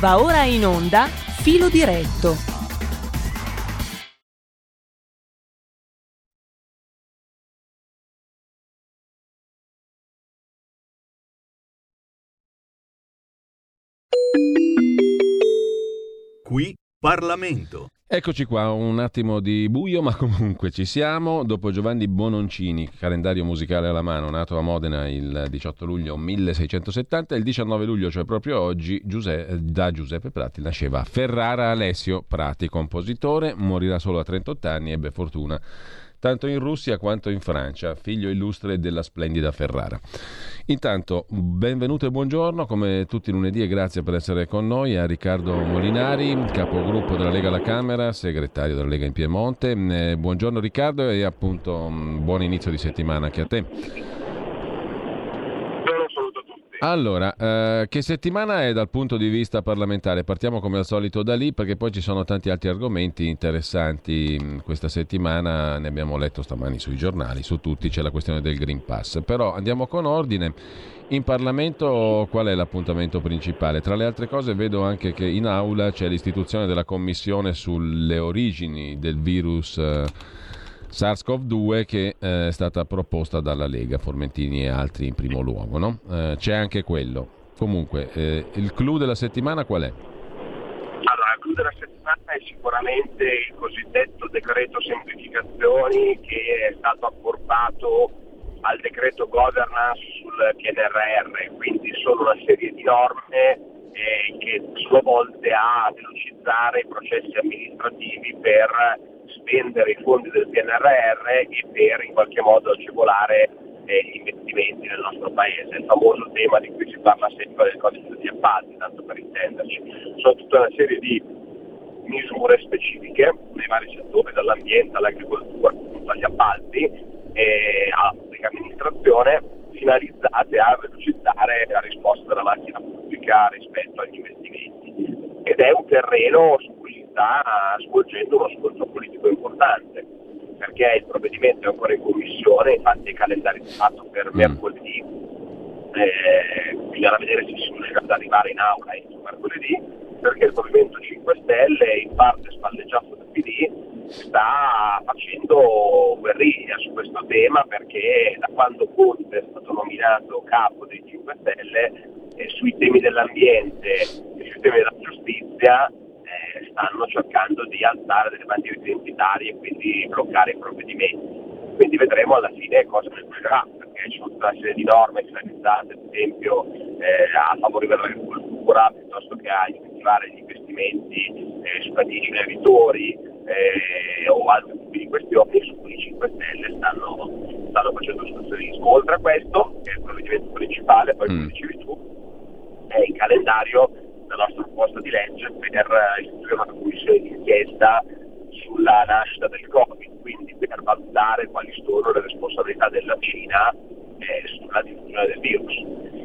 Va ora in onda Filo diretto. Qui Parlamento. Eccoci qua, un attimo di buio, ma comunque ci siamo. Dopo Giovanni Bononcini, calendario musicale alla mano, nato a Modena il 18 luglio 1670, il 19 luglio, cioè proprio oggi, Giuseppe, da Giuseppe Prati nasceva Ferrara Alessio Prati, compositore, morirà solo a 38 anni, ebbe fortuna tanto in Russia quanto in Francia, figlio illustre della splendida Ferrara. Intanto, benvenuto e buongiorno, come tutti i lunedì e grazie per essere con noi a Riccardo Molinari, capogruppo della Lega alla Camera, segretario della Lega in Piemonte. Eh, buongiorno Riccardo e appunto mm, buon inizio di settimana anche a te. Allora, eh, che settimana è dal punto di vista parlamentare? Partiamo come al solito da lì perché poi ci sono tanti altri argomenti interessanti mm, questa settimana, ne abbiamo letto stamani sui giornali, su tutti c'è la questione del Green Pass, però andiamo con ordine. In Parlamento qual è l'appuntamento principale? Tra le altre cose vedo anche che in aula c'è l'istituzione della commissione sulle origini del virus. Eh, SARS-CoV-2 che eh, è stata proposta dalla Lega, Formentini e altri in primo luogo. No? Eh, c'è anche quello. Comunque, eh, il clou della settimana qual è? Allora, il clou della settimana è sicuramente il cosiddetto decreto semplificazioni che è stato apportato al decreto governance sul PNRR, quindi sono una serie di norme eh, che sono volte a velocizzare i processi amministrativi per spendere i fondi del PNRR e per in qualche modo agevolare eh, gli investimenti nel nostro paese, il famoso tema di cui si parla sempre del codice degli appalti, tanto per intenderci. Sono tutta una serie di misure specifiche nei vari settori, dall'ambiente all'agricoltura, agli appalti e alla pubblica amministrazione, finalizzate a velocizzare la risposta della macchina pubblica rispetto agli investimenti. Ed è un terreno su sta svolgendo uno scontro politico importante, perché il provvedimento è ancora in commissione, infatti è calendarizzato per mm. mercoledì, eh, bisognerà vedere se si riuscirà ad arrivare in aula entro mercoledì, perché il Movimento 5 Stelle, in parte spalleggiato dal PD, sta facendo guerriglia su questo tema perché da quando Conte è stato nominato capo dei 5 Stelle eh, sui temi dell'ambiente e sui temi della giustizia stanno cercando di alzare delle bandiere identitarie e quindi bloccare i provvedimenti. Quindi vedremo alla fine cosa succederà, perché ci sono una serie di norme finalizzate, ad esempio eh, a favorire l'agricoltura piuttosto che a incentivare gli investimenti eh, su cantieri ineritori eh, o altri tipi di questioni su cui i 5 Stelle stanno, stanno facendo ostruzionismo. Oltre a questo, che è il provvedimento principale, poi come mm. dicevi tu, è il calendario la nostra proposta di legge per eh, istituire una commissione di inchiesta sulla nascita del Covid, quindi per valutare quali sono le responsabilità della Cina eh, sulla diffusione del virus.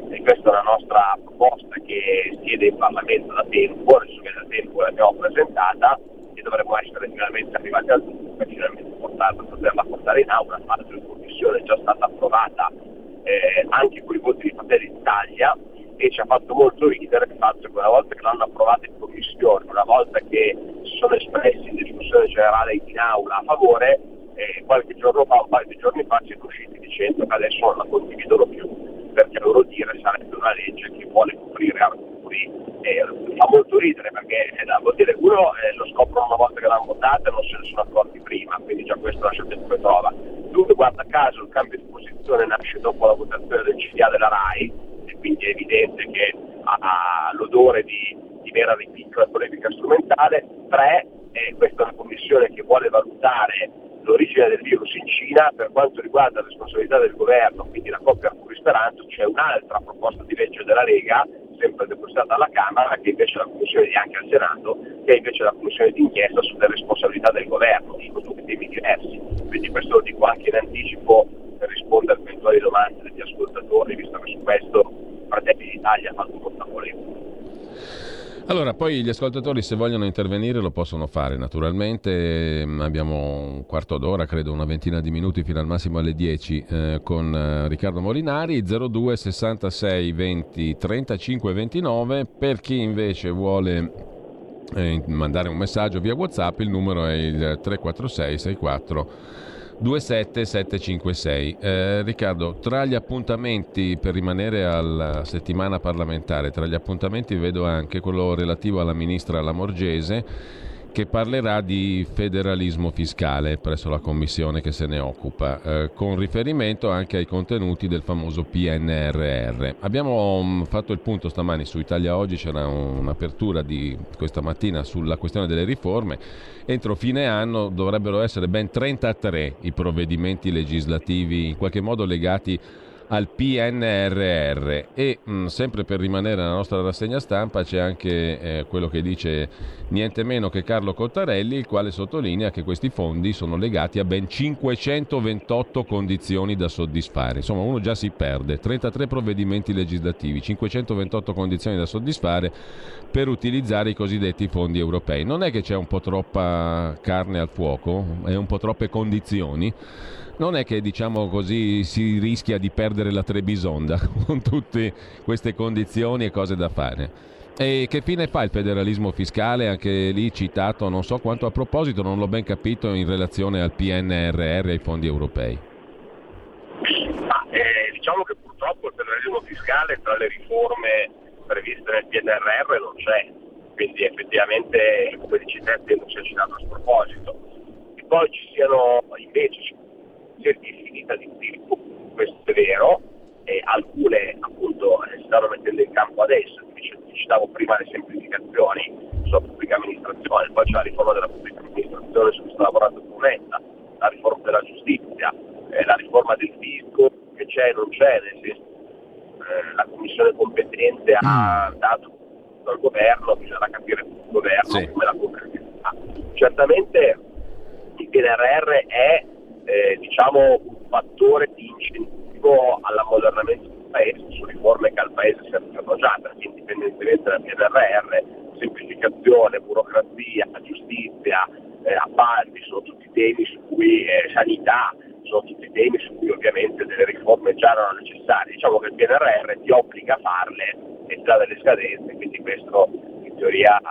E questa è una nostra proposta che siede in Parlamento da tempo, adesso che da tempo l'abbiamo presentata e dovremmo essere finalmente arrivati al punto per finalmente portarla, poterla portare in aula, l'altro in commissione è già stata approvata eh, anche con i voti di Fratelli d'Italia e ci ha fatto molto ridere il fatto che una volta che l'hanno approvato in commissione, una volta che si sono espressi in discussione generale in aula a favore, eh, qualche giorno fa, un paio di giorni fa, siete usciti dicendo che adesso non la condividono più, perché loro dire sarebbe una legge che vuole coprire Arturi. Eh, fa molto ridere perché eh, vuol dire uno eh, lo scoprono una volta che l'hanno votata e non se ne sono accorti prima, quindi già questo lasciate come prova. Due, guarda caso, il cambio di posizione nasce dopo la votazione del CDA della RAI, quindi è evidente che ha l'odore di, di vera di piccola polemica strumentale. Tre, eh, questa è una commissione che vuole valutare l'origine del virus in Cina, per quanto riguarda la responsabilità del governo, quindi la coppia Arcuri Speranzo, c'è un'altra proposta di legge della Lega, sempre depositata alla Camera, che invece la commissione di anche al Senato, che è invece la commissione di inchiesta sulle responsabilità del governo, sono due temi diversi. Quindi questo lo dico anche in anticipo per rispondere a eventuali domande degli ascoltatori, visto che su questo Fratelli d'Italia ha fatto portafoglio. Allora, poi gli ascoltatori se vogliono intervenire lo possono fare naturalmente, mm, abbiamo un quarto d'ora, credo una ventina di minuti fino al massimo alle 10 eh, con eh, Riccardo Molinari, 02 66 20 35 29, per chi invece vuole eh, mandare un messaggio via Whatsapp il numero è il 346 64 27756. Eh, Riccardo, tra gli appuntamenti, per rimanere alla settimana parlamentare, tra gli appuntamenti vedo anche quello relativo alla ministra Lamorgese che parlerà di federalismo fiscale presso la commissione che se ne occupa, eh, con riferimento anche ai contenuti del famoso PNRR. Abbiamo um, fatto il punto stamani su Italia Oggi, c'era un'apertura di questa mattina sulla questione delle riforme. Entro fine anno dovrebbero essere ben 33 i provvedimenti legislativi in qualche modo legati al PNRR e mh, mm, sempre per rimanere nella nostra rassegna stampa c'è anche eh, quello che dice niente meno che Carlo Cottarelli il quale sottolinea che questi fondi sono legati a ben 528 condizioni da soddisfare. Insomma uno già si perde. 33 provvedimenti legislativi 528 condizioni da soddisfare per utilizzare i cosiddetti fondi europei. Non è che c'è un po' troppa carne al fuoco? È un po' troppe condizioni non è che diciamo così si rischia di perdere la Trebisonda con tutte queste condizioni e cose da fare. E che fine fa il federalismo fiscale, anche lì citato non so quanto a proposito, non l'ho ben capito in relazione al PNRR e ai fondi europei? Ma, eh, diciamo che purtroppo il federalismo fiscale tra le riforme previste nel PNRR non c'è, quindi effettivamente come dici te non sia citato a sproposito. E poi ci siano invece infinita di sviluppo, questo è vero, e alcune appunto si stanno mettendo in campo adesso, citavo prima le semplificazioni sulla pubblica amministrazione, poi c'è la riforma della pubblica amministrazione su cui sto lavorando con Metta, la riforma della giustizia, eh, la riforma del fisco che c'è e non c'è, nel senso eh, la commissione competente ha mm. dato al governo, bisogna capire il governo sì. come la concretizza. Certamente il PNRR è eh, diciamo, un fattore di incentivo all'ammodernamento del paese, su riforme che al paese servono perché indipendentemente dal PNRR, semplificazione, burocrazia, giustizia, eh, appalti, sono tutti temi su cui eh, sanità, sono tutti temi su cui ovviamente delle riforme già erano necessarie. Diciamo che il PNRR ti obbliga a farle e già delle scadenze, quindi questo in teoria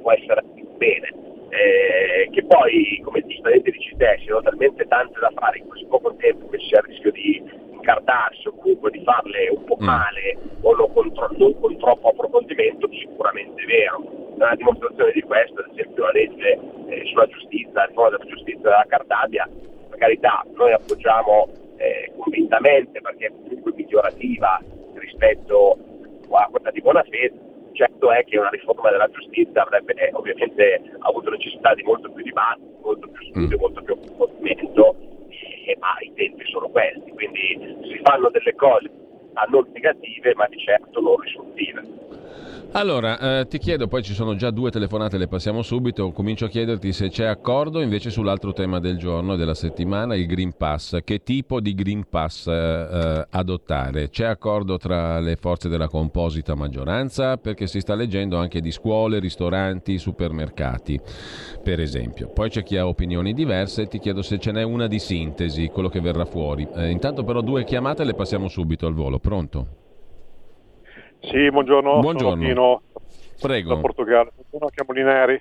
può essere bene eh, che poi, come giustamente dici te, siano talmente tante da fare in così poco tempo che c'è il rischio di incartarsi o comunque di farle un po' mm. male o non con, tro- non con troppo approfondimento, sicuramente è vero. Una dimostrazione di questo, ad esempio, la legge eh, sulla giustizia, la riforma della giustizia della Cartabia, per carità, noi appoggiamo eh, convintamente perché è comunque migliorativa rispetto a quella di buona fede, Certo è che una riforma della giustizia avrebbe eh, ovviamente avuto necessità di molto più dibattito, molto più studio, mm. molto più approfondimento, eh, ma i tempi sono questi, quindi si fanno delle cose non negative ma di certo non risoltive. Allora, eh, ti chiedo, poi ci sono già due telefonate, le passiamo subito, comincio a chiederti se c'è accordo invece sull'altro tema del giorno e della settimana, il Green Pass. Che tipo di Green Pass eh, eh, adottare? C'è accordo tra le forze della composita maggioranza? Perché si sta leggendo anche di scuole, ristoranti, supermercati, per esempio. Poi c'è chi ha opinioni diverse, ti chiedo se ce n'è una di sintesi, quello che verrà fuori. Eh, intanto però due chiamate le passiamo subito al volo, pronto? Sì, buongiorno, buongiorno. sono Pino Prego. da Portogallo. Chiamo Lineri.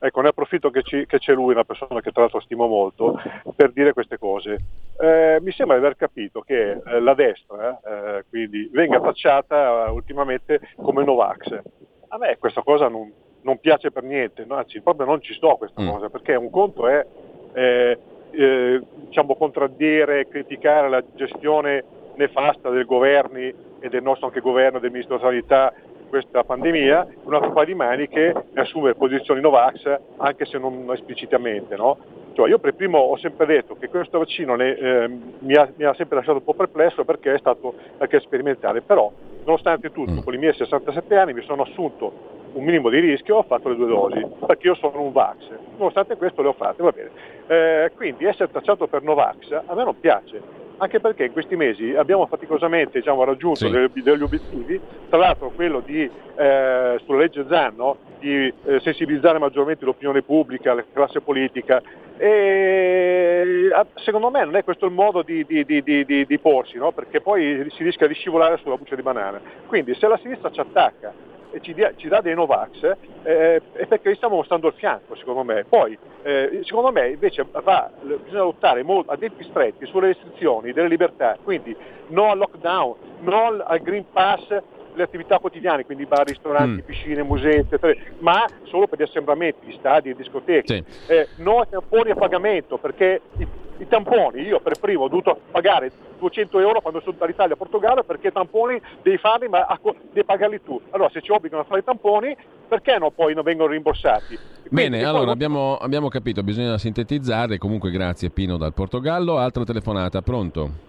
Ecco, ne approfitto che, ci, che, c'è lui, una persona che tra l'altro stimo molto, per dire queste cose. Eh, mi sembra di aver capito che eh, la destra eh, quindi venga tacciata eh, ultimamente come Novax. A me questa cosa non, non piace per niente, no? anzi proprio non ci sto a questa mm. cosa, perché un conto è eh, eh, diciamo, contraddire, criticare la gestione nefasta dei governi e del nostro anche governo, del Ministro della Sanità questa pandemia, un altro paio di maniche ne assume posizioni Novax anche se non esplicitamente. No? Cioè io per primo ho sempre detto che questo vaccino ne, eh, mi, ha, mi, ha, sempre lasciato un po' perplesso perché è stato anche sperimentale, però nonostante tutto mm. con i miei 67 anni mi sono assunto un minimo di rischio, ho fatto le due dosi, perché io sono un Vax, nonostante questo le ho fatte, va bene. Eh, quindi essere tacciato per Novax a me non piace, anche perché in questi mesi abbiamo faticosamente diciamo, raggiunto sì. degli, degli, obiettivi, tra l'altro quello di, eh, sulla legge ZAN, no? di eh, sensibilizzare maggiormente l'opinione pubblica, la classe politica e secondo me non è questo il modo di, di, di, di porsi, no? perché poi si rischia di scivolare sulla buccia di banana. Quindi se la sinistra ci attacca e ci, dia, ci dà dei Novax eh, è perché gli stiamo mostrando il fianco, secondo me. Poi, eh, secondo me, invece va, bisogna lottare a tempi stretti sulle restrizioni delle libertà, quindi no al lockdown, no al Green Pass le attività quotidiane, quindi bar, ristoranti, mm. piscine, musei, eccetera, ma solo per gli assembramenti, stadi e discoteche. Sì. Eh, no ai tamponi a pagamento, perché i, i, tamponi, io per primo ho dovuto pagare 200 euro quando sono dall'Italia a Portogallo perché i tamponi devi farli ma devi pagarli tu. Allora se ci obbligano a fare i tamponi perché no, poi non vengono rimborsati? Quindi, Bene, allora poi... abbiamo, abbiamo capito, bisogna sintetizzare, comunque grazie Pino dal Portogallo, altra telefonata, pronto?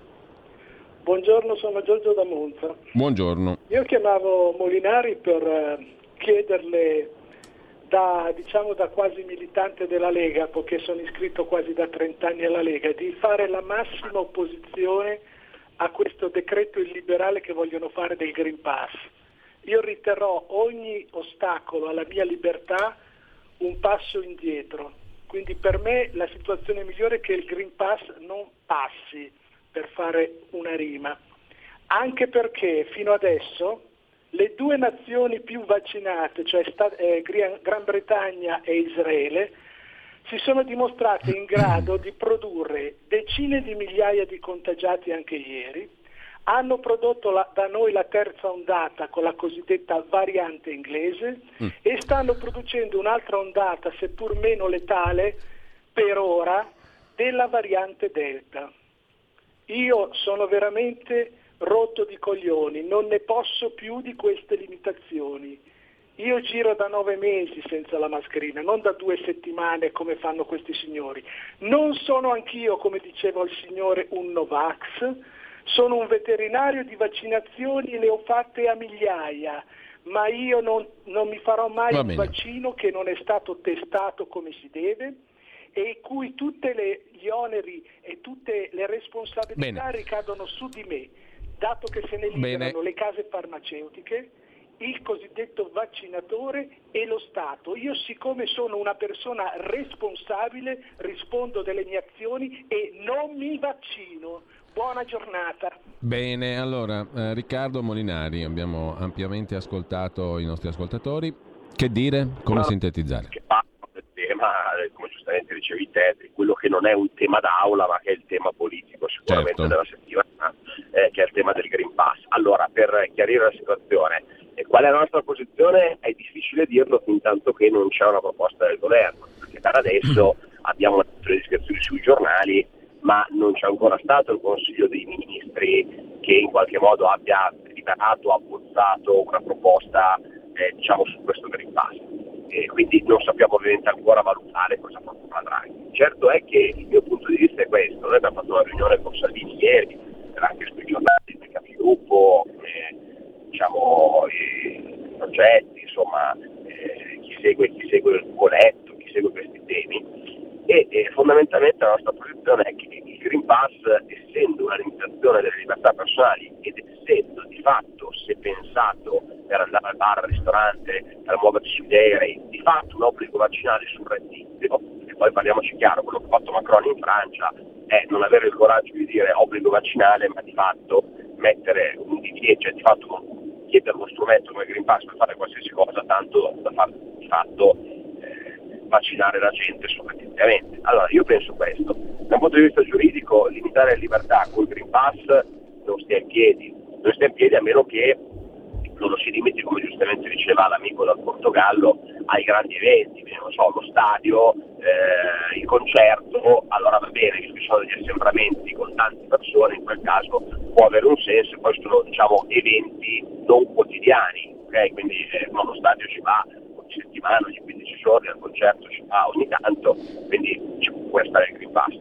Buongiorno, sono Giorgio da Monza. Buongiorno. Io chiamavo Molinari per eh, chiederle da, diciamo, da quasi militante della Lega, poiché sono iscritto quasi da 30 anni alla Lega, di fare la massima opposizione a questo decreto illiberale che vogliono fare del Green Pass. Io riterrò ogni ostacolo alla mia libertà un passo indietro. Quindi per me la situazione migliore è che il Green Pass non passi per fare una rima, anche perché fino adesso le due nazioni più vaccinate, cioè eh, Gran Bretagna e Israele, si sono dimostrate in grado di produrre decine di migliaia di contagiati anche ieri, hanno prodotto la, da noi la terza ondata con la cosiddetta variante inglese mm. e stanno producendo un'altra ondata, seppur meno letale, per ora, della variante Delta. Io sono veramente rotto di coglioni, non ne posso più di queste limitazioni. Io giro da nove mesi senza la mascherina, non da due settimane come fanno questi signori. Non sono anch'io, come diceva il signore, un Novax, sono un veterinario di vaccinazioni e le ho fatte a migliaia, ma io non, non mi farò mai un vaccino che non è stato testato come si deve e cui tutti gli oneri e tutte le responsabilità Bene. ricadono su di me, dato che se ne liberano Bene. le case farmaceutiche, il cosiddetto vaccinatore e lo Stato. Io siccome sono una persona responsabile rispondo delle mie azioni e non mi vaccino. Buona giornata. Bene, allora eh, Riccardo Molinari, abbiamo ampiamente ascoltato i nostri ascoltatori. Che dire? Come no, sintetizzare? Che tema, come giustamente dicevi te, quello che non è un tema d'aula ma che è il tema politico sicuramente certo. della settimana, eh, che è il tema del Green Pass. Allora, per chiarire la situazione, eh, qual è la nostra posizione? È difficile dirlo fin tanto che non c'è una proposta del governo, perché per adesso abbiamo le descrizioni sui giornali, ma non c'è ancora stato il Consiglio dei Ministri che in qualche modo abbia deliberato, abbozzato una proposta eh, diciamo, su questo Green Pass e quindi non sappiamo ovviamente ancora valutare cosa proporrà Draghi. Certo è che il mio punto di vista è questo, noi abbiamo fatto una riunione con Salvini ieri, era anche sui giornali del capigruppo, eh, diciamo, i progetti, insomma, eh, chi, segue, chi segue il voletto, chi segue questi temi e, e fondamentalmente la nostra posizione è che il Green Pass, essendo una limitazione delle libertà personali ed essendo di fatto, se pensato per andare al bar, al ristorante, per muoversi sugli aerei, di fatto un obbligo vaccinale sul reddito, e poi parliamoci chiaro, quello che ha fatto Macron in Francia è non avere il coraggio di dire obbligo vaccinale, ma di fatto mettere un divieto, cioè di fatto chiedere uno strumento come Green Pass per fare qualsiasi cosa, tanto da far di fatto vaccinare la gente surrettiziamente. Allora io penso questo, da un punto di vista giuridico limitare le libertà col Green Pass non stia in piedi, non stia in piedi a meno che non lo si limiti, come giustamente diceva l'amico dal Portogallo, ai grandi eventi, non so, lo stadio, eh, il concerto, allora va bene, ci sono degli assembramenti con tante persone, in quel caso può avere un senso, poi sono diciamo, eventi non quotidiani, okay? quindi eh, lo stadio ci va settimana, ogni 15 giorni, al concerto ci va ogni tanto, quindi ci può stare il Green Pass.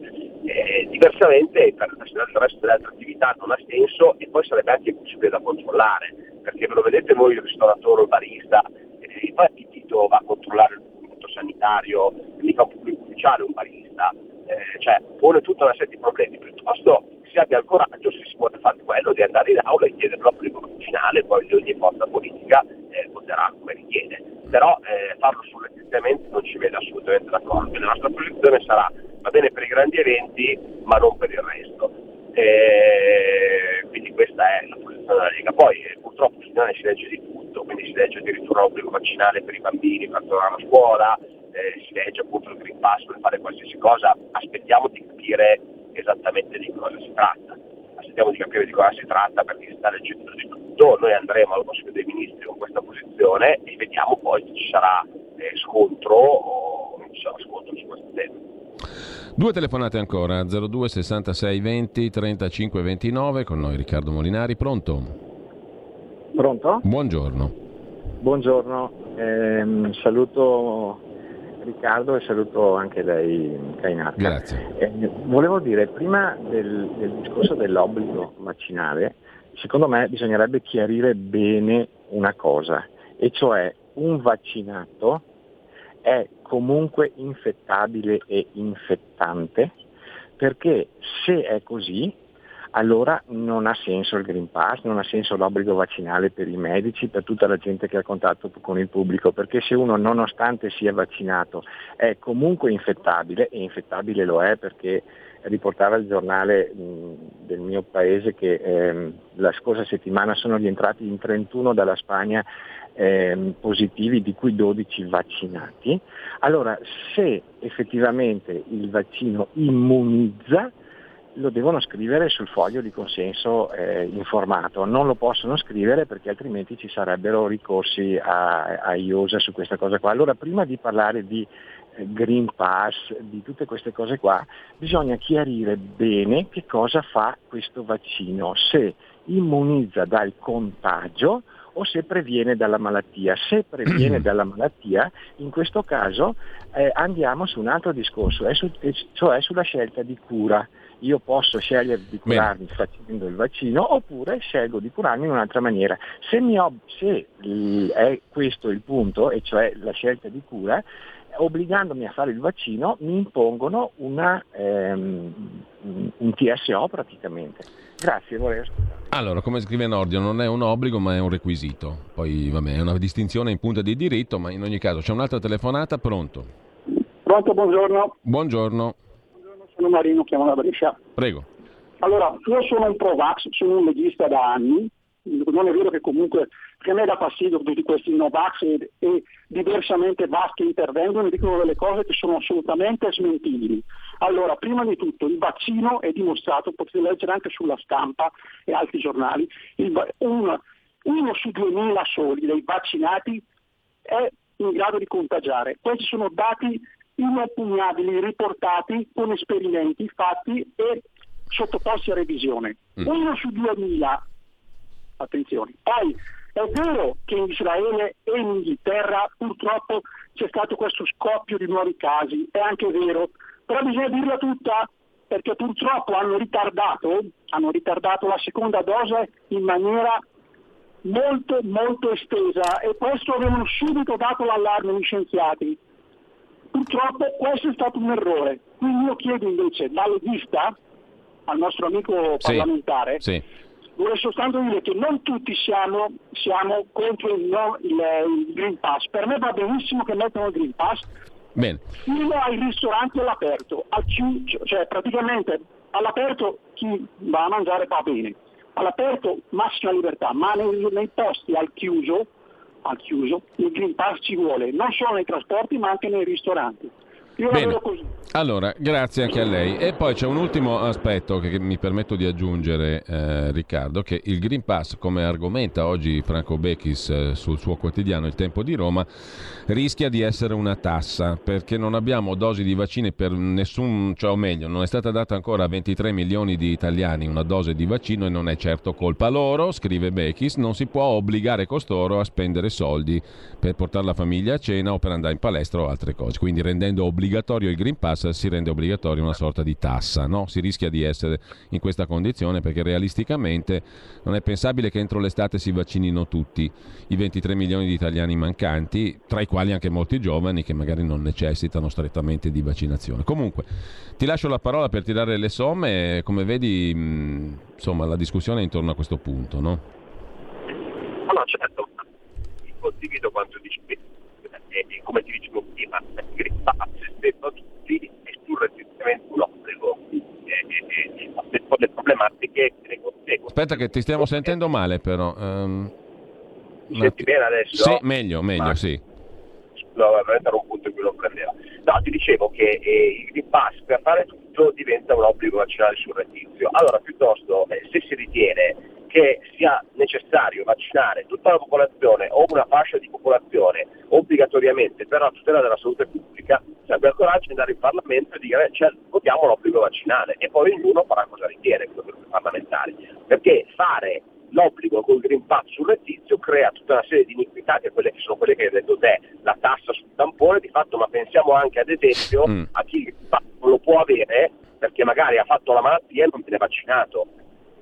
Eh, diversamente per il resto delle altre attività non ha senso e poi sarebbe anche possibile da controllare perché ve lo vedete voi il ristoratore o il barista, eh, poi appetito va a controllare il punto sanitario, mica un pubblico ufficiale un barista, eh, cioè pone tutta una serie di problemi, piuttosto si abbia il coraggio, se si vuole fare quello, di andare in aula e chiedere l'obbligo vaccinale, poi ogni forza politica eh, voterà come richiede. Però eh, farlo surrettiziamente non ci vede assolutamente d'accordo. La nostra posizione sarà va bene per i grandi eventi, ma non per il resto. E quindi questa è la posizione della Lega. Poi eh, purtroppo finale si legge di tutto, quindi si legge addirittura l'obbligo vaccinale per i bambini per tornare a scuola, eh, si legge appunto il Green Pass per fare qualsiasi cosa, aspettiamo di capire esattamente di cosa si tratta. Aspettiamo di capire di cosa si tratta perché si sta leggendo di tutto, noi andremo al Consiglio dei Ministri con questa posizione e vediamo poi se ci sarà eh, scontro o non ci sarà scontro su questo tema. Due telefonate ancora, 02 66 20 35 29, con noi Riccardo Molinari, pronto? Pronto? Buongiorno. Buongiorno, eh, saluto Riccardo e saluto anche lei Cainarca. Grazie. Eh, volevo dire, prima del, del discorso dell'obbligo vaccinale, secondo me bisognerebbe chiarire bene una cosa, e cioè un vaccinato è comunque infettabile e infettante, perché se è così allora non ha senso il Green Pass, non ha senso l'obbligo vaccinale per i medici, per tutta la gente che ha contatto con il pubblico, perché se uno nonostante sia vaccinato è comunque infettabile, e infettabile lo è perché riportava il giornale mh, del mio paese che ehm, la scorsa settimana sono rientrati in 31 dalla Spagna ehm, positivi, di cui 12 vaccinati. Allora, se effettivamente il vaccino immunizza, lo devono scrivere sul foglio di consenso eh, informato, non lo possono scrivere perché altrimenti ci sarebbero ricorsi a, a IOSA su questa cosa qua. Allora prima di parlare di eh, Green Pass, di tutte queste cose qua, bisogna chiarire bene che cosa fa questo vaccino, se immunizza dal contagio o se previene dalla malattia. Se previene dalla malattia, in questo caso eh, andiamo su un altro discorso, su, cioè sulla scelta di cura io posso scegliere di curarmi Bene. facendo il vaccino oppure scelgo di curarmi in un'altra maniera. Se, ob- se è questo il punto, e cioè la scelta di cura, obbligandomi a fare il vaccino mi impongono una, ehm, un TSO praticamente. Grazie, vorrei ascoltare. Allora, come scrive Nordio, non è un obbligo ma è un requisito. Poi vabbè, è una distinzione in punta di diritto, ma in ogni caso c'è un'altra telefonata, pronto? Pronto, buongiorno. Buongiorno sono Marino, chiamo da Brescia. Prego. Allora, io sono un Provax, sono un leghista da anni, non è vero che comunque, perché a me dà fastidio tutti questi Novax e, e diversamente VAX che intervengono e dicono delle cose che sono assolutamente smentibili. Allora, prima di tutto, il vaccino è dimostrato, potete leggere anche sulla stampa e altri giornali, il, un, uno su 2000 soli dei vaccinati è in grado di contagiare. Questi sono dati inoppugnabili riportati con esperimenti fatti e sottoposti a revisione. Mm. Uno su 2000, attenzione. Poi è vero che in Israele e in Inghilterra purtroppo c'è stato questo scoppio di nuovi casi, è anche vero, però bisogna dirla tutta perché purtroppo hanno ritardato, hanno ritardato la seconda dose in maniera molto molto estesa e questo avevano subito dato l'allarme gli scienziati. Purtroppo questo è stato un errore, quindi io chiedo invece da leghista al nostro amico parlamentare, sì. vorrei soltanto dire che non tutti siamo, siamo contro il, no, il, il, Green Pass, per me va benissimo che mettano il Green Pass, Bene. fino ai ristoranti all'aperto, al chiuso, cioè praticamente all'aperto chi va a mangiare va bene, all'aperto massima libertà, ma nei, nei posti al chiuso al chiuso, il Green Pass ci vuole non solo nei trasporti ma anche nei ristoranti. Io Bene. la così. Allora, grazie anche a lei. E poi c'è un ultimo aspetto che, mi permetto di aggiungere, eh, Riccardo, che il Green Pass, come argomenta oggi Franco Becchis eh, sul suo quotidiano Il Tempo di Roma, rischia di essere una tassa, perché non abbiamo dosi di vaccini per nessun, cioè o meglio, non è stata data ancora a 23 milioni di italiani una dose di vaccino e non è certo colpa loro, scrive Becchis, non si può obbligare costoro a spendere soldi per portare la famiglia a cena o per andare in palestra o altre cose, quindi rendendo obbligatorio obbligatorio il Green Pass si rende obbligatorio una sorta di tassa, no? Si rischia di essere in questa condizione perché realisticamente non è pensabile che entro l'estate si vaccinino tutti i 23 milioni di italiani mancanti, tra i quali anche molti giovani che magari non necessitano strettamente di vaccinazione. Comunque, ti lascio la parola per tirare le somme, come vedi, mh, insomma, la discussione è intorno a questo punto, no? No, certo, condivido quanto dici e, e come ti dicevo prima, il Green Pass stretto a tutti è surrettiziamente un obbligo e, e, e, le problematiche che ne conseguono. Aspetta che ti stiamo sentendo male però. Um, Mi senti bene adesso? Sì, meglio, meglio, Ma, sì. No, veramente era un punto in cui lo prendeva. No, ti dicevo che eh, il Green Pass per fare tutto diventa un obbligo vaccinale surrettizio. Allora, piuttosto, eh, se si ritiene che sia necessario vaccinare tutta la popolazione o una fascia di popolazione obbligatoriamente per la tutela della salute pubblica, serve il coraggio di andare in Parlamento e dire cioè, votiamo l'obbligo vaccinale e poi ognuno farà cosa ritiene come parlamentari. Perché fare l'obbligo col Green Pass surrettizio crea tutta una serie di iniquità che quelle che sono quelle che hai detto te, la tassa sul tampone di fatto, ma pensiamo anche ad esempio Mm. a chi il Green Pass non lo può avere perché magari ha fatto la malattia e non viene vaccinato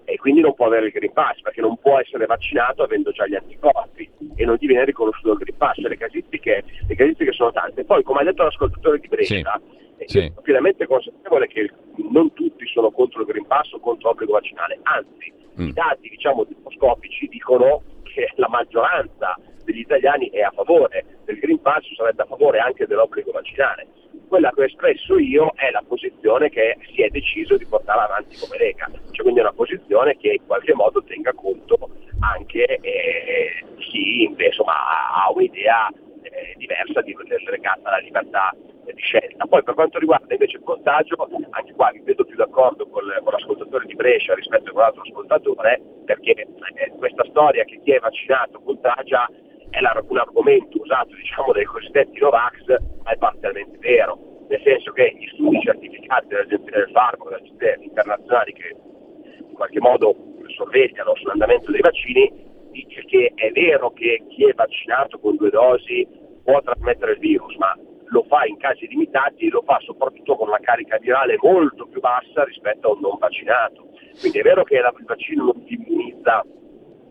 e quindi non può avere il Green Pass perché non può essere vaccinato avendo già gli anticorpi e non gli viene riconosciuto il Green Pass, le casistiche, le casistiche sono tante. Poi come ha detto l'ascoltatore di Brescia, eh, Sì. sono pienamente consapevole che non tutti sono contro il Green Pass o contro l'obbligo vaccinale, anzi Mm. i dati diciamo demoscopici dicono che la maggioranza degli italiani è a favore del Green Pass, sarebbe a favore anche dell'obbligo vaccinale. Quella che ho espresso io è la posizione che si è deciso di portare avanti come Lega, cioè quindi è una posizione che in qualche modo tenga conto anche eh, chi insomma, ha ha un'idea eh, diversa di, legata alla libertà eh, di scelta. Poi per quanto riguarda invece il contagio, anche qua mi vedo più d'accordo con, con l'ascoltatore di Brescia rispetto a quell'altro ascoltatore, perché eh, questa storia che chi è vaccinato contagia è un argomento usato diciamo dai cosiddetti Novax, ma è parzialmente vero, nel senso che gli studi certificati dall'Agenzia del Farmaco, dalle agenzie internazionali che in qualche modo sorvegliano sull'andamento dei vaccini, dice che è vero che chi è vaccinato con due dosi può trasmettere il virus, ma lo fa in casi limitati e lo fa soprattutto con una carica virale molto più bassa rispetto a un non vaccinato. Quindi è vero che il vaccino non ti immunizza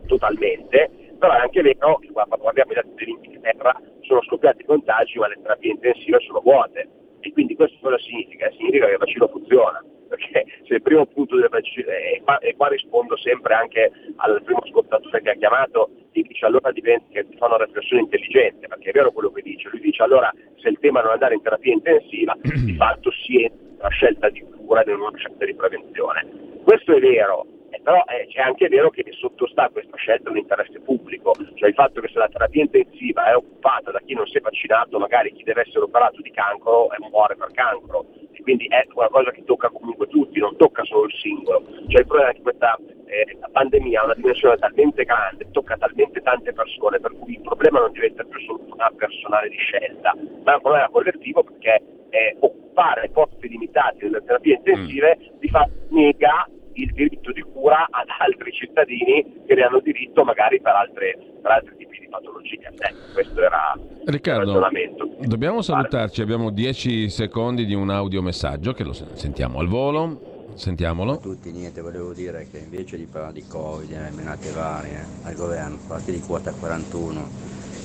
totalmente, però è anche vero che quando guardiamo i dati dell'Inghilterra sono scoppiati i contagi ma le terapie intensive sono vuote e quindi questo cosa significa? Significa che il vaccino funziona, perché se il primo punto del vaccino, e qua, e qua rispondo sempre anche al primo ascoltatore che ha chiamato, ti dice allora diventa, che ti fa una riflessione intelligente, perché è vero quello che dice, lui dice allora se il tema non andare in terapia intensiva, di fatto si entra nella scelta di cura non una scelta di prevenzione. Questo è vero, però eh, c'è anche vero che sottostà a questa scelta un interesse pubblico, cioè il fatto che se la terapia intensiva è occupata da chi non si è vaccinato, magari chi deve essere operato di cancro e muore per cancro, e quindi è una cosa che tocca comunque tutti, non tocca solo il singolo. Cioè il problema è che questa eh, pandemia ha una dimensione talmente grande, tocca talmente tante persone, per cui il problema non diventa più solo un problema personale di scelta, ma è un problema collettivo perché eh, occupare posti limitati nelle terapie intensive di fatto nega il diritto di cura ad altri cittadini che ne hanno diritto magari per, altre, per altri tipi di patologie. Ecco, questo era il Riccardo, ragionamento. dobbiamo salutarci, abbiamo 10 secondi di un audiomessaggio che lo sen- sentiamo al volo. Sentiamolo. a tutti, niente, volevo dire che invece di parlare di Covid e menate varie al governo, parte di quota 41,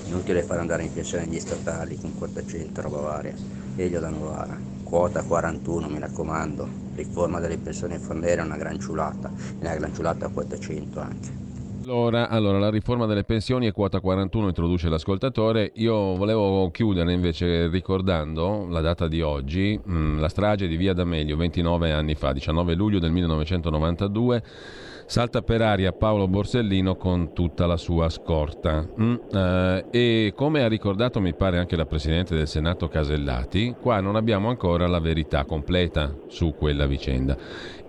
inutile far andare in pensione gli statali con quota 100, roba varia, meglio da Novara. Quota 41, mi raccomando, riforma delle pensioni fondiere è una gran ciulata, e una gran ciulata a quota 100 anche. Allora, allora, la riforma delle pensioni è quota 41, introduce l'ascoltatore. Io volevo chiudere invece ricordando la data di oggi, mh, la strage di Via D'Amelio, 29 anni fa, 19 luglio del 1992. Salta per aria Paolo Borsellino con tutta la sua scorta. Mm, eh, e come ha ricordato, mi pare, anche la Presidente del Senato Casellati, qua non abbiamo ancora la verità completa su quella vicenda.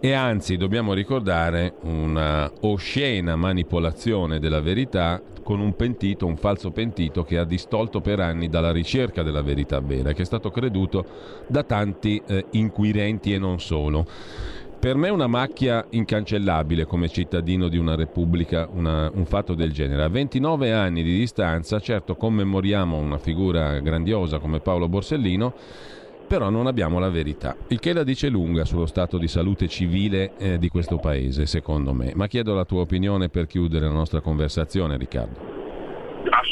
E anzi dobbiamo ricordare una oscena manipolazione della verità con un pentito, un falso pentito che ha distolto per anni dalla ricerca della verità vera, che è stato creduto da tanti eh, inquirenti e non solo. Per me è una macchia incancellabile come cittadino di una repubblica una- un fatto del genere. A 29 anni di distanza, certo commemoriamo una figura grandiosa come Paolo Borsellino, però non abbiamo la verità. Il che la dice lunga sullo stato di salute civile eh, di questo paese, secondo me. Ma chiedo la tua opinione per chiudere la nostra conversazione, Riccardo.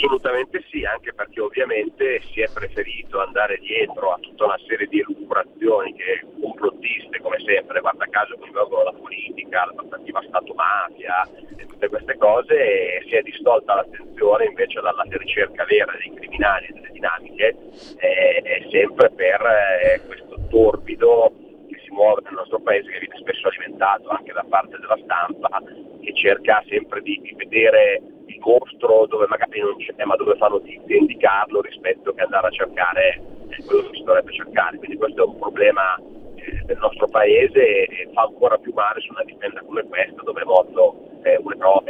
Assolutamente sì, anche perché ovviamente si è preferito andare dietro a tutta una serie di elucubrazioni che complottiste come sempre, guarda caso coinvolgono la politica, la trattativa Stato-mafia e tutte queste cose e si è distolta l'attenzione invece dalla ricerca vera dei criminali e delle dinamiche eh, sempre per eh, questo torbido che si muove nel nostro paese che viene spesso alimentato anche da parte della stampa che cerca sempre di, di vedere il mostro dove magari non c'è ma dove fa notizia indicarlo rispetto che andare a cercare eh, quello che si dovrebbe cercare. Quindi questo è un problema eh, del nostro paese e fa ancora più male su una vicenda come questa dove è un eroe,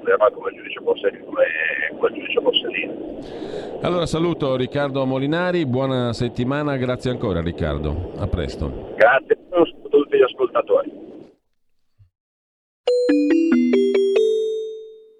un eroe. Come, come il giudice Borsellino. Allora saluto Riccardo Molinari, buona settimana, grazie ancora Riccardo, a presto. Grazie a tutti gli ascoltatori.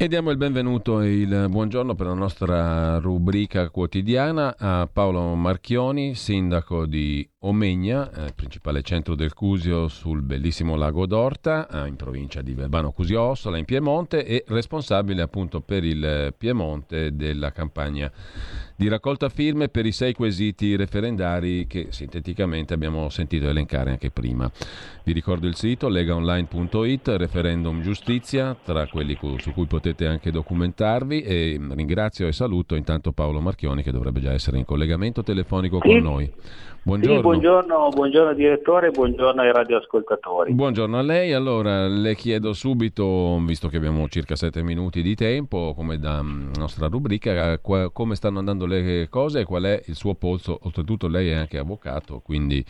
E diamo il benvenuto e il buongiorno per la nostra rubrica quotidiana a Paolo Marchioni, sindaco di Omegna, eh, principale centro del Cusio sul bellissimo lago d'Orta, eh, in provincia di Verbano Cusio Ossola, in Piemonte, e responsabile appunto per il Piemonte della campagna di raccolta firme per i sei quesiti referendari che sinteticamente abbiamo sentito elencare anche prima. Vi ricordo il sito legaonline.it, referendum giustizia, tra quelli su cui potete anche documentarvi e ringrazio e saluto intanto Paolo Marchioni che dovrebbe già essere in collegamento telefonico con noi. Buongiorno. Sì, buongiorno, buongiorno direttore, buongiorno ai radioascoltatori. Buongiorno a lei, allora le chiedo subito, visto che abbiamo circa sette minuti di tempo, come da mm, nostra rubrica, qua, come stanno andando le cose e qual è il suo polso, oltretutto lei è anche avvocato, quindi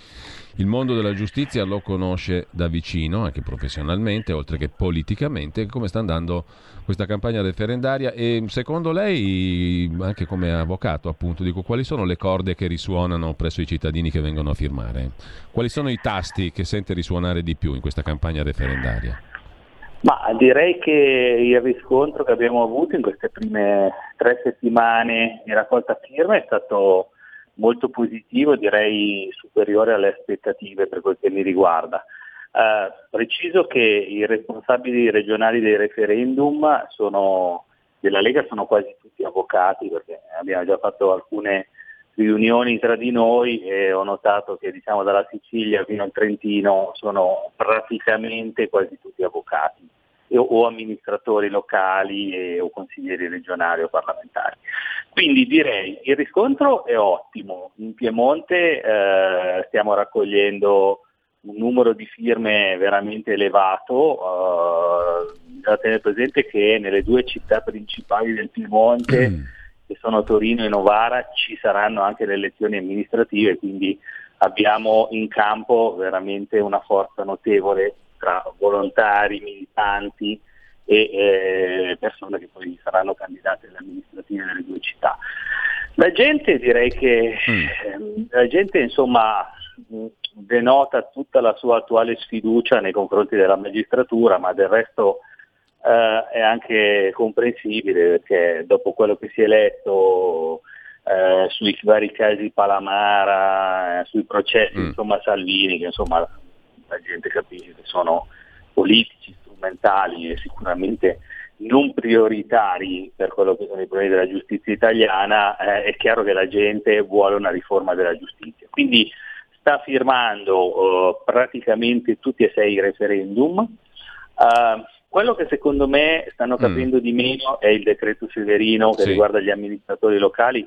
il mondo della giustizia lo conosce da vicino, anche professionalmente, oltre che politicamente, come sta andando questa campagna referendaria e secondo lei, anche come avvocato appunto, dico, quali sono le corde che risuonano presso i cittadini che vengono a firmare? Quali sono i tasti che sente risuonare di più in questa campagna referendaria? Ma direi che il riscontro che abbiamo avuto in queste prime tre settimane di raccolta firme è stato molto positivo, direi superiore alle aspettative per quel che mi riguarda. Eh, preciso che i responsabili regionali dei referendum sono, della Lega sono quasi tutti avvocati perché abbiamo già fatto alcune riunioni tra di noi e ho notato che diciamo, dalla Sicilia fino al Trentino sono praticamente quasi tutti avvocati o amministratori locali e, o consiglieri regionali o parlamentari. Quindi direi il riscontro è ottimo, in Piemonte eh, stiamo raccogliendo un numero di firme veramente elevato, eh, da tenere presente che nelle due città principali del Piemonte, mm. che sono Torino e Novara, ci saranno anche le elezioni amministrative, quindi abbiamo in campo veramente una forza notevole tra volontari, militanti e eh, persone che poi saranno candidate alle amministrative delle due città. La gente direi che mm. eh, la gente insomma denota tutta la sua attuale sfiducia nei confronti della magistratura, ma del resto eh, è anche comprensibile perché dopo quello che si è letto eh, sui vari casi Palamara, eh, sui processi mm. insomma, Salvini, che insomma la gente capisce che sono politici, strumentali e sicuramente non prioritari per quello che sono i problemi della giustizia italiana, eh, è chiaro che la gente vuole una riforma della giustizia. Quindi sta firmando uh, praticamente tutti e sei i referendum. Uh, quello che secondo me stanno mm. capendo mm. di meno è il decreto Severino che sì. riguarda gli amministratori locali.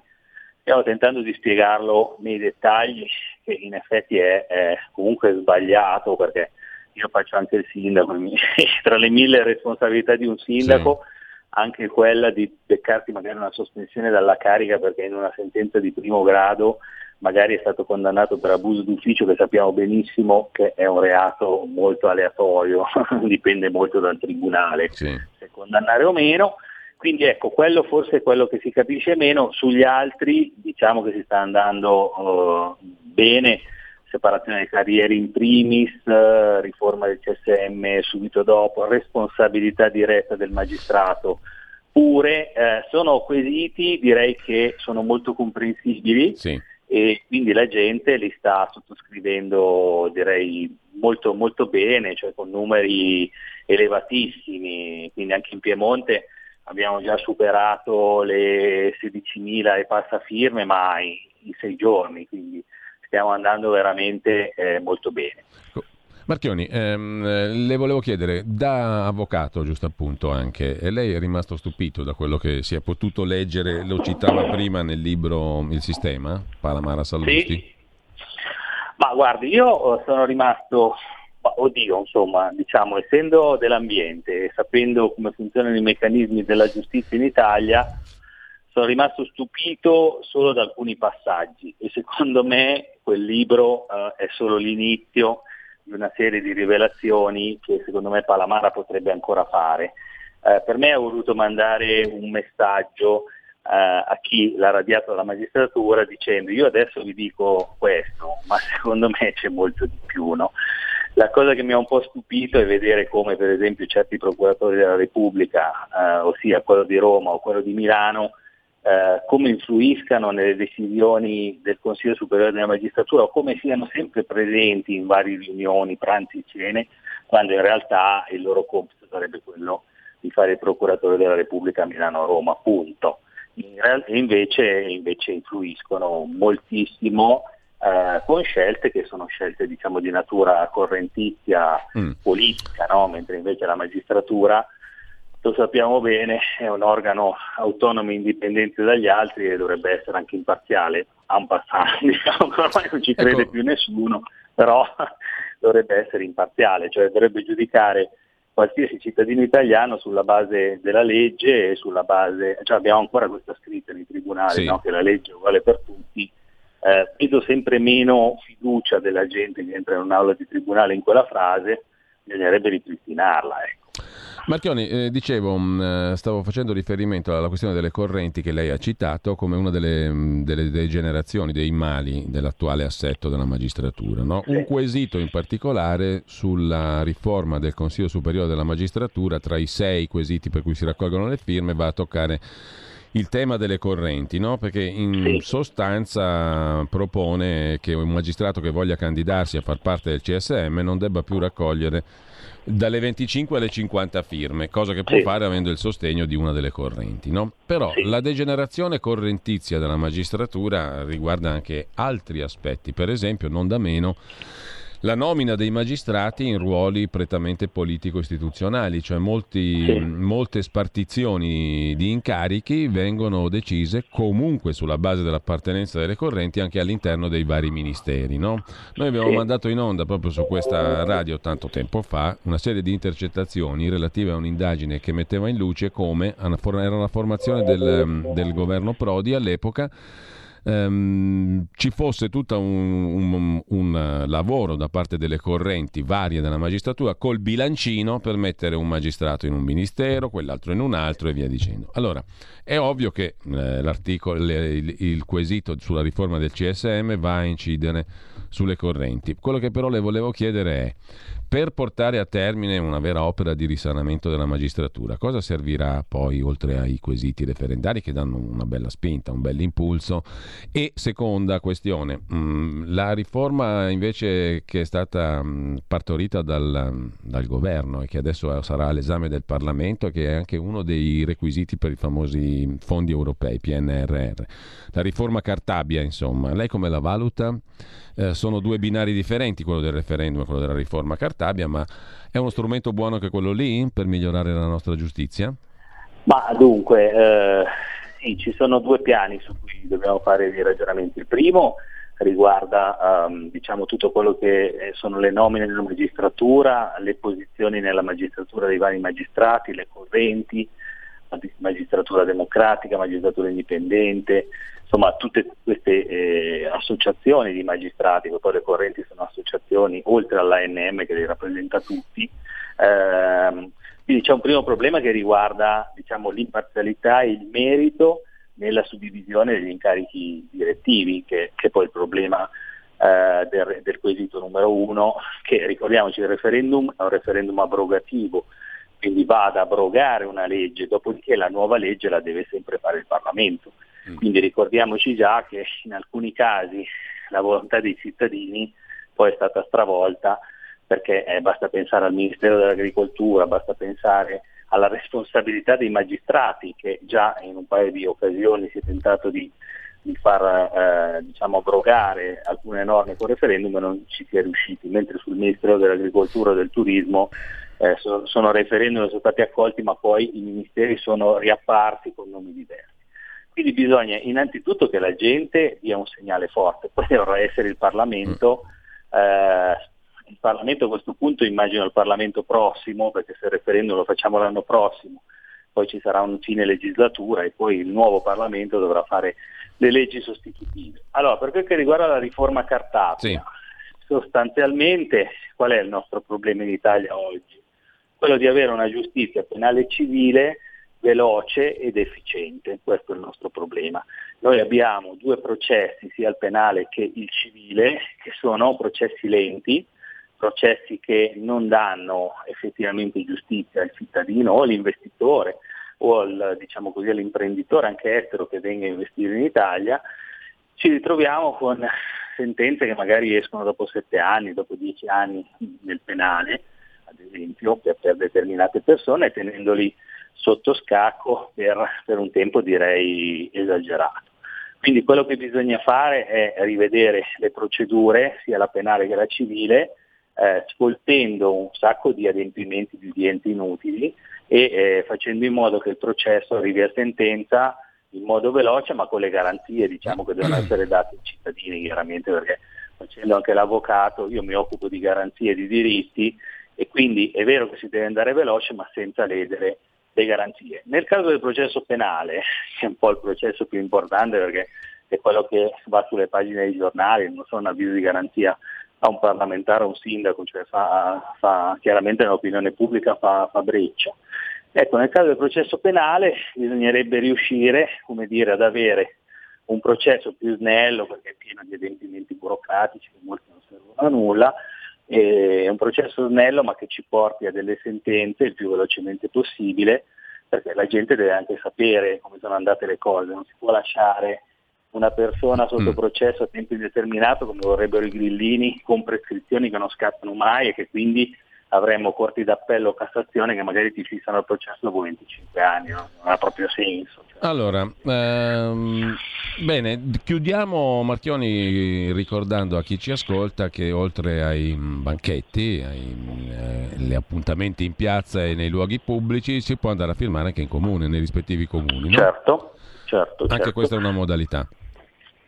Stiamo tentando di spiegarlo nei dettagli, che in effetti è, è comunque sbagliato perché io faccio anche il sindaco, tra le mille responsabilità di un sindaco sì. anche quella di beccarti magari una sospensione dalla carica perché in una sentenza di primo grado magari è stato condannato per abuso d'ufficio che sappiamo benissimo che è un reato molto aleatorio, dipende molto dal tribunale sì. se condannare o meno. Quindi ecco, quello forse è quello che si capisce meno, sugli altri diciamo che si sta andando uh, bene, separazione delle carriere in primis, uh, riforma del CSM subito dopo, responsabilità diretta del magistrato pure, uh, sono quesiti direi che sono molto comprensibili. Sì. e quindi la gente li sta sottoscrivendo direi molto, molto bene, cioè con numeri elevatissimi, quindi anche in Piemonte abbiamo già superato le 16.000 e passa firme ma in, in sei giorni, quindi stiamo andando veramente eh, molto bene. Marchioni, ehm, le volevo chiedere, da avvocato giusto appunto anche, lei è rimasto stupito da quello che si è potuto leggere, lo citava prima nel libro Il Sistema, Palamara Sallusti? Sì. Ma guardi, io eh, sono rimasto, oddio, insomma, diciamo, essendo dell'ambiente e sapendo come funzionano i meccanismi della giustizia in Italia, sono rimasto stupito solo da alcuni passaggi e secondo me quel libro uh, è solo l'inizio di una serie di rivelazioni che secondo me Palamara potrebbe ancora fare. Eh, per me ha voluto mandare un messaggio eh, a chi l'ha radiato dalla magistratura dicendo io adesso vi dico questo, ma secondo me c'è molto di più. No? La cosa che mi ha un po' stupito è vedere come per esempio certi procuratori della Repubblica, eh, ossia quello di Roma o quello di Milano, eh, come influiscano nelle decisioni del Consiglio Superiore della Magistratura o come siano sempre presenti in varie riunioni, pranzi e cene, quando in realtà il loro compito sarebbe quello di fare il procuratore della Repubblica a Milano-Roma, punto. In invece, invece, influiscono moltissimo eh, con scelte che sono scelte diciamo, di natura correntizia mm. politica, no? mentre invece la magistratura lo sappiamo bene, è un organo autonomo e indipendente dagli altri e dovrebbe essere anche imparziale, un passant, diciamo che ormai non ci crede ecco. più nessuno, però dovrebbe essere imparziale, cioè dovrebbe giudicare qualsiasi cittadino italiano sulla base della legge e sulla base, cioè abbiamo ancora questa scritta nei tribunali, sì. no? che la legge è uguale per tutti, eh, vedo sempre meno fiducia della gente che entra in un'aula di tribunale in quella frase, bisognerebbe ripristinarla. Ecco. Marchioni, eh, dicevo, mh, mm, eh, stavo facendo riferimento alla questione delle correnti che lei ha citato come una delle, mh, mm, delle degenerazioni, dei mali dell'attuale assetto della magistratura. No? Un quesito in particolare sulla riforma del Consiglio Superiore della Magistratura, tra i sei quesiti per cui si raccolgono le firme, va a toccare il tema delle correnti, no? perché in sì. sostanza propone che un magistrato che voglia candidarsi a far parte del CSM non debba più raccogliere dalle 25 alle 50 firme, cosa che può sì. fare avendo il sostegno di una delle correnti. No? Però sì. la degenerazione correntizia della magistratura riguarda anche altri aspetti, per esempio, non da meno la nomina dei magistrati in ruoli prettamente politico-istituzionali, cioè molti, sì. molte spartizioni di incarichi vengono decise comunque sulla base dell'appartenenza delle correnti anche all'interno dei vari ministeri. No? Noi abbiamo sì. mandato in onda proprio su questa radio tanto tempo fa una serie di intercettazioni relative a un'indagine che metteva in luce come era la formazione del, del governo Prodi all'epoca ehm, ci fosse tutto un, un, un, lavoro da parte delle correnti varie della magistratura col bilancino per mettere un magistrato in un ministero, quell'altro in un altro e via dicendo. Allora, è ovvio che eh, il, il quesito sulla riforma del CSM va a incidere sulle correnti. Quello che però le volevo chiedere è per portare a termine una vera opera di risanamento della magistratura, cosa servirà poi oltre ai quesiti referendari che danno una bella spinta, un bel impulso? E seconda questione, mm, la riforma invece che è stata mm, partorita dal, dal, governo e che adesso sarà all'esame del Parlamento che è anche uno dei requisiti per i famosi fondi europei, PNRR, la riforma Cartabia insomma, lei come la valuta? Eh, sono due binari differenti, quello del referendum e quello della riforma Cartabia, ma è uno strumento buono anche quello lì per migliorare la nostra giustizia? Ma dunque, eh, sì, ci sono due piani su cui dobbiamo fare dei ragionamenti. Il primo riguarda um, diciamo, tutto quello che eh, sono le nomine nella magistratura, le posizioni nella magistratura dei vari magistrati, le correnti, magistratura democratica, magistratura indipendente, insomma tutte queste eh, associazioni di magistrati, che poi le correnti sono associazioni oltre all'ANM che li rappresenta tutti. Ehm, quindi c'è un primo problema che riguarda diciamo, l'imparzialità e il merito nella suddivisione degli incarichi direttivi, che, che è poi il problema eh, del, del, quesito numero uno, che ricordiamoci il referendum è un referendum abrogativo, quindi va ad abrogare una legge, dopodiché la nuova legge la deve sempre fare il Parlamento. Mm. Quindi ricordiamoci già che in alcuni casi la volontà dei cittadini poi è stata stravolta perché eh, basta pensare al Ministero dell'Agricoltura, basta pensare alla responsabilità dei magistrati che già in un paio di occasioni si è tentato di, di far eh, diciamo, abrogare alcune norme con referendum e non ci si è riusciti, mentre sul Ministero dell'Agricoltura e del Turismo eh, sono, sono referendum sono stati accolti ma poi i ministeri sono riapparti con nomi diversi. Quindi bisogna innanzitutto che la gente dia un segnale forte, poi dovrà essere il Parlamento, eh, il Parlamento a questo punto immagino il Parlamento prossimo, perché se il referendum lo facciamo l'anno prossimo, poi ci sarà un fine legislatura e poi il nuovo Parlamento dovrà fare le leggi sostitutive. Allora, per quel che riguarda la riforma Cartabia, sì. sostanzialmente qual è il nostro problema in Italia oggi? Quello di avere una giustizia penale e civile veloce ed efficiente, questo è il nostro problema. Noi abbiamo due processi, sia il penale che il civile, che sono processi lenti, processi che non danno effettivamente giustizia al cittadino o all'investitore o al, diciamo così, all'imprenditore anche estero che venga a investire in Italia, ci ritroviamo con sentenze che magari escono dopo sette anni, dopo dieci anni nel penale, ad esempio, per, per determinate persone, tenendoli sotto scacco per, per un tempo direi esagerato. Quindi quello che bisogna fare è rivedere le procedure, sia la penale che la civile, eh, sfoltendo un sacco di adempimenti di udienze inutili e eh, facendo in modo che il processo arrivi a sentenza in modo veloce ma con le garanzie diciamo, che devono essere date ai cittadini chiaramente perché facendo anche l'avvocato io mi occupo di garanzie e di diritti e quindi è vero che si deve andare veloce ma senza ledere le garanzie. Nel caso del processo penale, che è un po' il processo più importante perché è quello che va sulle pagine dei giornali, non sono un avviso di garanzia a un parlamentare o un sindaco, cioè fa, fa, chiaramente nell'opinione pubblica fa, fa breccia. Ecco, nel caso del processo penale bisognerebbe riuscire come dire, ad avere un processo più snello perché è pieno di adempimenti burocratici che molti non servono a nulla, è un processo snello ma che ci porti a delle sentenze il più velocemente possibile perché la gente deve anche sapere come sono andate le cose, non si può lasciare una persona sotto mm. processo a tempo indeterminato come vorrebbero i grillini con prescrizioni che non scattano mai e che quindi avremmo corti d'appello o Cassazione che magari ti fissano il processo dopo 25 anni, no? non ha proprio senso. Cioè. Allora, ehm, bene, chiudiamo Marchioni ricordando a chi ci ascolta che oltre ai banchetti, agli eh, appuntamenti in piazza e nei luoghi pubblici, si può andare a firmare anche in comune, nei rispettivi comuni. No? Certo, certo. Anche certo. questa è una modalità.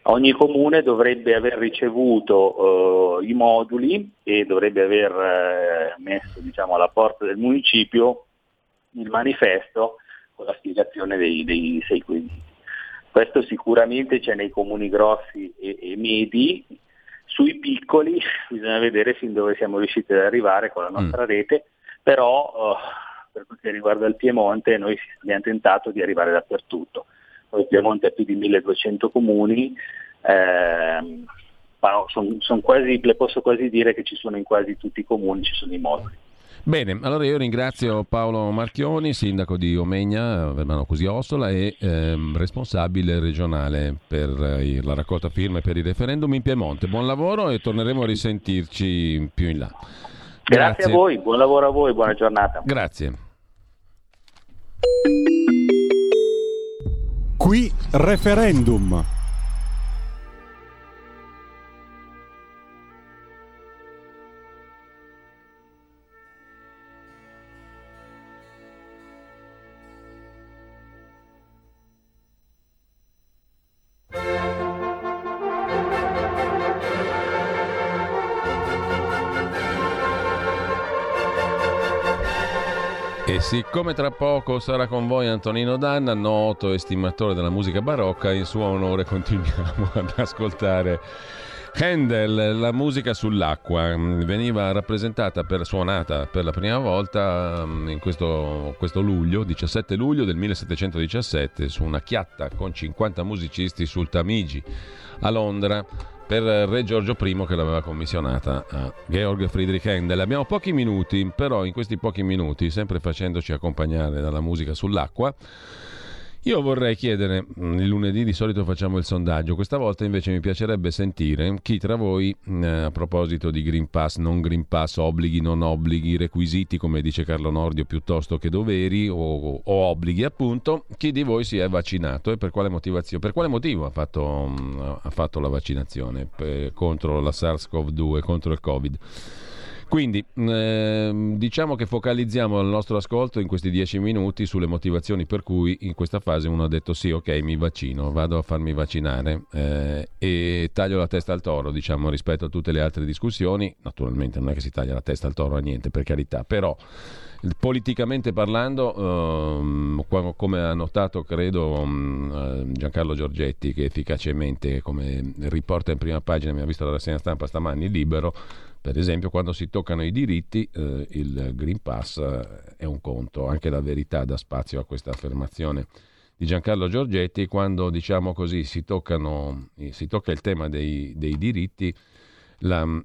Ogni comune dovrebbe aver ricevuto eh, i moduli e dovrebbe aver eh, messo diciamo, alla porta del municipio il manifesto con la spiegazione dei, dei sei quesiti. Questo sicuramente c'è nei comuni grossi e, e, medi, sui piccoli bisogna vedere fin dove siamo riusciti ad arrivare con la mm. nostra mm. rete, però eh, per quel che riguarda il Piemonte noi abbiamo tentato di arrivare dappertutto il Piemonte ha più di 1200 comuni, eh, son, son quasi, le posso quasi dire che ci sono in quasi tutti i comuni, ci sono i moduli. Bene, allora io ringrazio Paolo Marchioni, sindaco di Omegna, Vermano Così Ossola e ehm, responsabile regionale per eh, la raccolta firme per il referendum in Piemonte. Buon lavoro e torneremo a risentirci più in là. Grazie, Grazie a voi, buon lavoro a voi, buona giornata. Grazie. Qui referendum. Siccome tra poco sarà con voi Antonino Danna, noto estimatore della musica barocca, in suo onore continuiamo ad ascoltare Handel, la musica sull'acqua, veniva rappresentata per suonata per la prima volta mm, in questo, questo, luglio, 17 luglio del 1717, su una chiatta con 50 musicisti sul Tamigi a Londra per Re Giorgio I che l'aveva commissionata a Georg Friedrich Handel. Abbiamo pochi minuti, però in questi pochi minuti, sempre facendoci accompagnare dalla musica sull'acqua, io vorrei chiedere, mm, il lunedì di solito facciamo il sondaggio, questa volta invece mi piacerebbe sentire chi tra voi, mm, a proposito di Green Pass, non Green Pass, obblighi, non obblighi, requisiti, come dice Carlo Nordio, piuttosto che doveri o, o obblighi appunto, chi di voi si è vaccinato e per quale per quale motivo ha fatto, mm, ha fatto la vaccinazione per, contro la SARS-CoV-2, contro il Covid. Quindi ehm, diciamo che focalizziamo il nostro ascolto in questi dieci minuti sulle motivazioni per cui in questa fase uno ha detto sì, ok, mi vaccino, vado a farmi vaccinare eh, e taglio la testa al toro, diciamo, rispetto a tutte le altre discussioni. Naturalmente non è che si taglia la testa al toro a niente, per carità, però politicamente parlando, ehm, come ha notato credo um, Giancarlo Giorgetti, che efficacemente, come riporta in prima pagina, mi ha visto la rassegna stampa stamani, libero, per esempio, quando si toccano i diritti, eh, il Green Pass eh, è un conto, anche la verità dà spazio a questa affermazione di Giancarlo Giorgetti, quando diciamo così si, toccano, si tocca il tema dei, dei diritti, la, mm,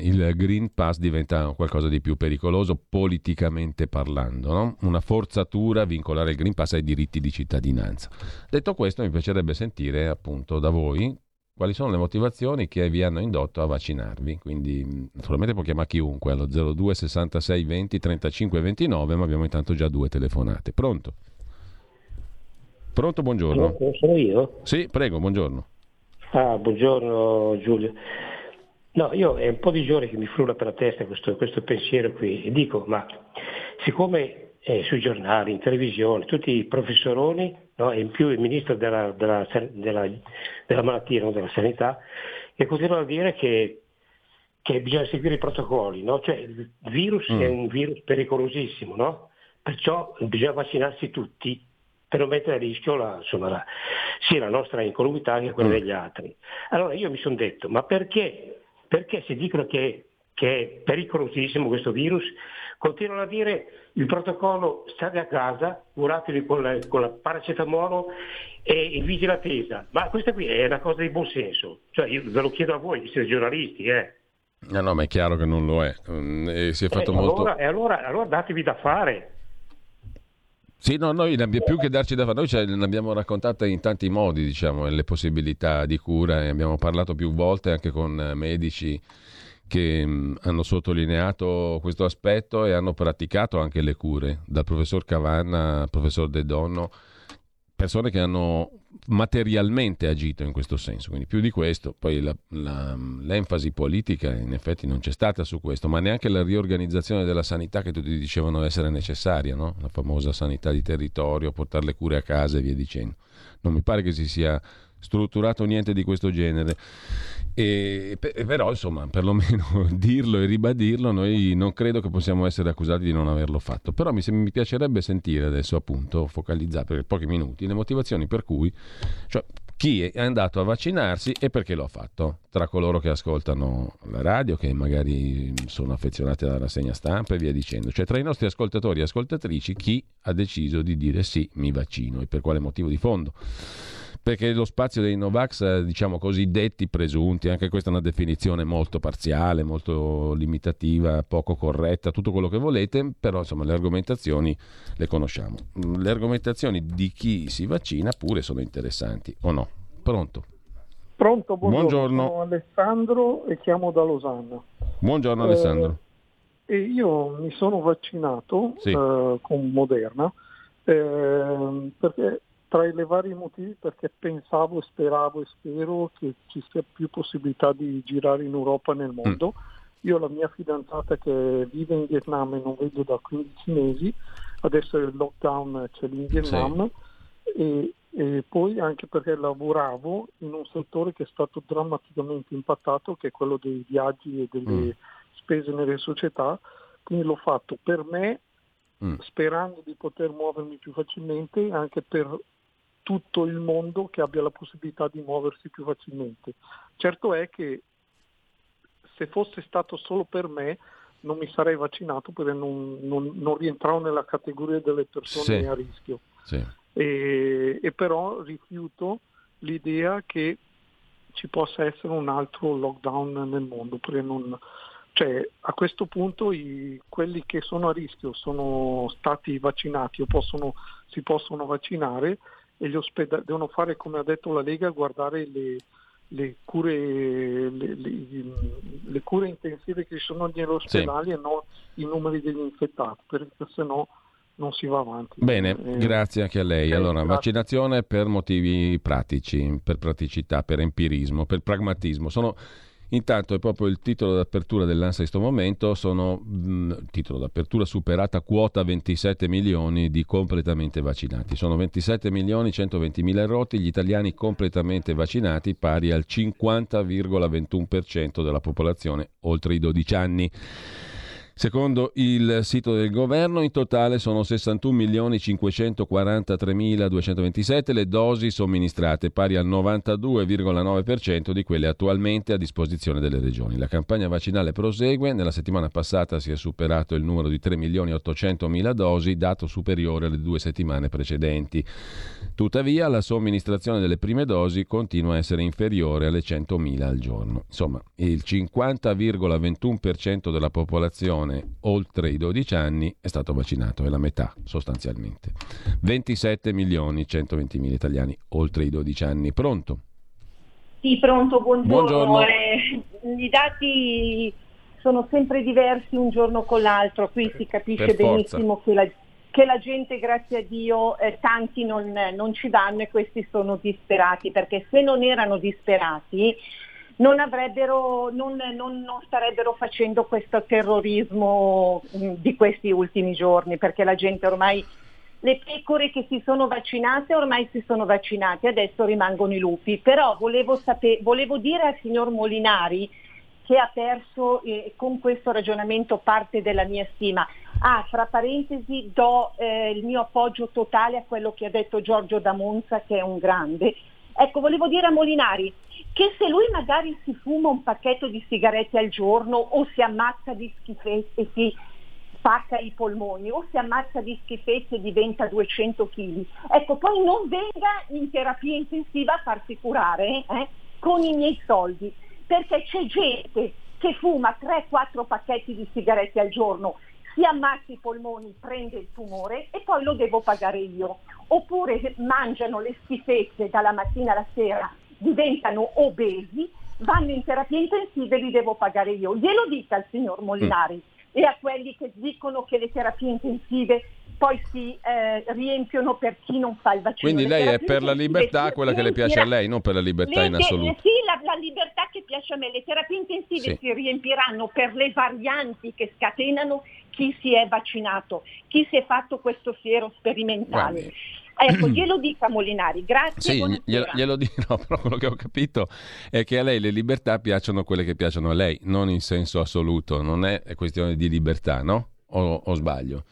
il Green Pass diventa qualcosa di più pericoloso politicamente parlando, no? una forzatura vincolare il Green Pass ai diritti di cittadinanza. Detto questo, mi piacerebbe sentire appunto da voi quali sono le motivazioni che vi hanno indotto a vaccinarvi. Quindi naturalmente può chiamare chiunque allo 02 66 20 35 29, ma abbiamo intanto già due telefonate. Pronto? Pronto, buongiorno. Sono io? Sì, prego, buongiorno. Ah, buongiorno Giulio. No, io è un po' di giorni che mi frulla per la testa questo, questo pensiero qui e dico, ma siccome eh, sui giornali, in televisione, tutti i professoroni no, e in più il ministro della, della, della, della malattia, no, della sanità, che continuano a dire che, che bisogna seguire i protocolli. No? Cioè, il virus mm. è un virus pericolosissimo, no? perciò bisogna vaccinarsi tutti per non mettere a rischio la, insomma, la, sia la nostra incolumità che quella mm. degli altri. Allora io mi sono detto, ma perché, perché si dicono che, che è pericolosissimo questo virus? Continuano a dire il protocollo state a casa, curatevi con la, con la paracetamolo e inviti l'attesa. Ma questa qui è una cosa di buon senso. Cioè, io ve lo chiedo a voi, siete giornalisti, eh. No, no, ma è chiaro che non lo è. Mm, e si è fatto eh, molto... allora, e allora, allora datevi da fare. Sì, no, noi più che darci da fare, noi ce l'abbiamo raccontata in tanti modi, diciamo, le possibilità di cura e abbiamo parlato più volte anche con medici che mh, hanno sottolineato questo aspetto e hanno praticato anche le cure, dal professor Cavanna al professor De Donno, persone che hanno materialmente agito in questo senso, quindi più di questo, poi la, la, l'enfasi politica in effetti non c'è stata su questo, ma neanche la riorganizzazione della sanità che tutti dicevano essere necessaria, no? la famosa sanità di territorio, portare le cure a casa e via dicendo. Non mi pare che si sia strutturato niente di questo genere. E, però, insomma, perlomeno dirlo e ribadirlo, noi non credo che possiamo essere accusati di non averlo fatto. Però mi, mi piacerebbe sentire adesso, appunto, focalizzare per pochi minuti le motivazioni per cui, cioè, chi è andato a vaccinarsi e perché lo ha fatto, tra coloro che ascoltano la radio, che magari sono affezionati alla rassegna stampa e via dicendo. Cioè, tra i nostri ascoltatori e ascoltatrici, chi ha deciso di dire sì, mi vaccino e per quale motivo di fondo perché lo spazio dei Novax, eh, diciamo così, detti presunti, anche questa è una definizione molto parziale, molto limitativa, poco corretta, tutto quello che volete, però insomma le argomentazioni le conosciamo. Mm, le argomentazioni di chi si vaccina pure sono interessanti, o no? Pronto? Pronto, buongiorno. buongiorno. Sono Alessandro e chiamo da Losanna. Buongiorno Alessandro. Eh, io mi sono vaccinato sì. eh, con Moderna eh, perché tra i vari motivi perché pensavo, speravo e spero che ci sia più possibilità di girare in Europa e nel mondo. Mm. Io ho la mia fidanzata che vive in Vietnam e non vedo da 15 mesi, adesso il lockdown c'è lì in Vietnam sì. e, e, poi anche perché lavoravo in un settore che è stato drammaticamente impattato, che è quello dei viaggi e delle mm. spese nelle società, quindi l'ho fatto per me mm. sperando di poter muovermi più facilmente anche per tutto il mondo che abbia la possibilità di muoversi più facilmente. Certo è che se fosse stato solo per me non mi sarei vaccinato perché non, non, non rientravo nella categoria delle persone sì. a rischio. Sì. E, e, però rifiuto l'idea che ci possa essere un altro lockdown nel mondo, non, cioè, a questo punto i, quelli che sono a rischio sono stati vaccinati o possono, si possono vaccinare e gli ospedali devono fare come ha detto la Lega, guardare le, le, cure, le, le, le cure, intensive che ci sono negli ospedali sì. e non i numeri degli infettati, perché se no non si va avanti. Bene, eh, grazie anche a lei. Eh, allora, grazie. vaccinazione per motivi pratici, per praticità, per empirismo, per pragmatismo. Sono Intanto è proprio il titolo d'apertura dell'ANSA in questo momento, sono mh, mm, titolo d'apertura superata quota 27 milioni di completamente vaccinati. Sono 27 milioni 120 mila rotti gli italiani completamente vaccinati pari al 50,21% della popolazione oltre i 12 anni. Secondo il sito del governo in totale sono 61.543.227 le dosi somministrate, pari al 92,9% di quelle attualmente a disposizione delle regioni. La campagna vaccinale prosegue, nella settimana passata si è superato il numero di 3.800.000 dosi, dato superiore alle due settimane precedenti. Tuttavia la somministrazione delle prime dosi continua a essere inferiore alle 100.000 al giorno. Insomma, il 50,21% della popolazione popolazione oltre i 12 anni è stato vaccinato, è la metà sostanzialmente. 27 milioni 120 mila italiani oltre i 12 anni. Pronto? Sì, pronto, buongiorno. buongiorno. Eh, I dati sono sempre diversi un giorno con l'altro, qui si capisce benissimo che la, che la, gente, grazie a Dio, eh, tanti non, non ci danno e questi sono disperati, perché se non erano disperati non, avrebbero, non, non, non starebbero facendo questo terrorismo mh, di questi ultimi giorni, perché la gente ormai le pecore che si sono vaccinate ormai si sono vaccinate, adesso rimangono i lupi. Però volevo, saper, volevo dire al signor Molinari che ha perso eh, con questo ragionamento parte della mia stima. Ah, fra parentesi do eh, il mio appoggio totale a quello che ha detto Giorgio da Monza, che è un grande. Ecco, volevo dire a Molinari che se lui magari si fuma un pacchetto di sigarette al giorno o si ammazza di schifezze e si spacca i polmoni o si ammazza di schifezze e diventa 200 kg, ecco, poi non venga in terapia intensiva a farsi curare eh, con i miei soldi, perché c'è gente che fuma 3-4 pacchetti di sigarette al giorno si ammazza i polmoni, prende il tumore e poi lo devo pagare io. Oppure mangiano le schifezze dalla mattina alla sera, diventano obesi, vanno in terapia intensiva e li devo pagare io. Glielo dica al signor Molinari mm. e a quelli che dicono che le terapie intensive poi si eh, riempiono per chi non fa il vaccino. Quindi lei è per la libertà, quella che le piace a lei, non per la libertà le, in assoluto. Sì, la, la, libertà che piace a me. Le terapie intensive sì. si riempiranno per le varianti che scatenano chi si è vaccinato, chi si è fatto questo fiero sperimentale. Guardi. Ecco, glielo dica Molinari, grazie. Sì, glielo, glielo dirò, però quello che ho capito è che a lei le libertà piacciono quelle che piacciono a lei, non in senso assoluto, non è questione di libertà, no? O, o sbaglio?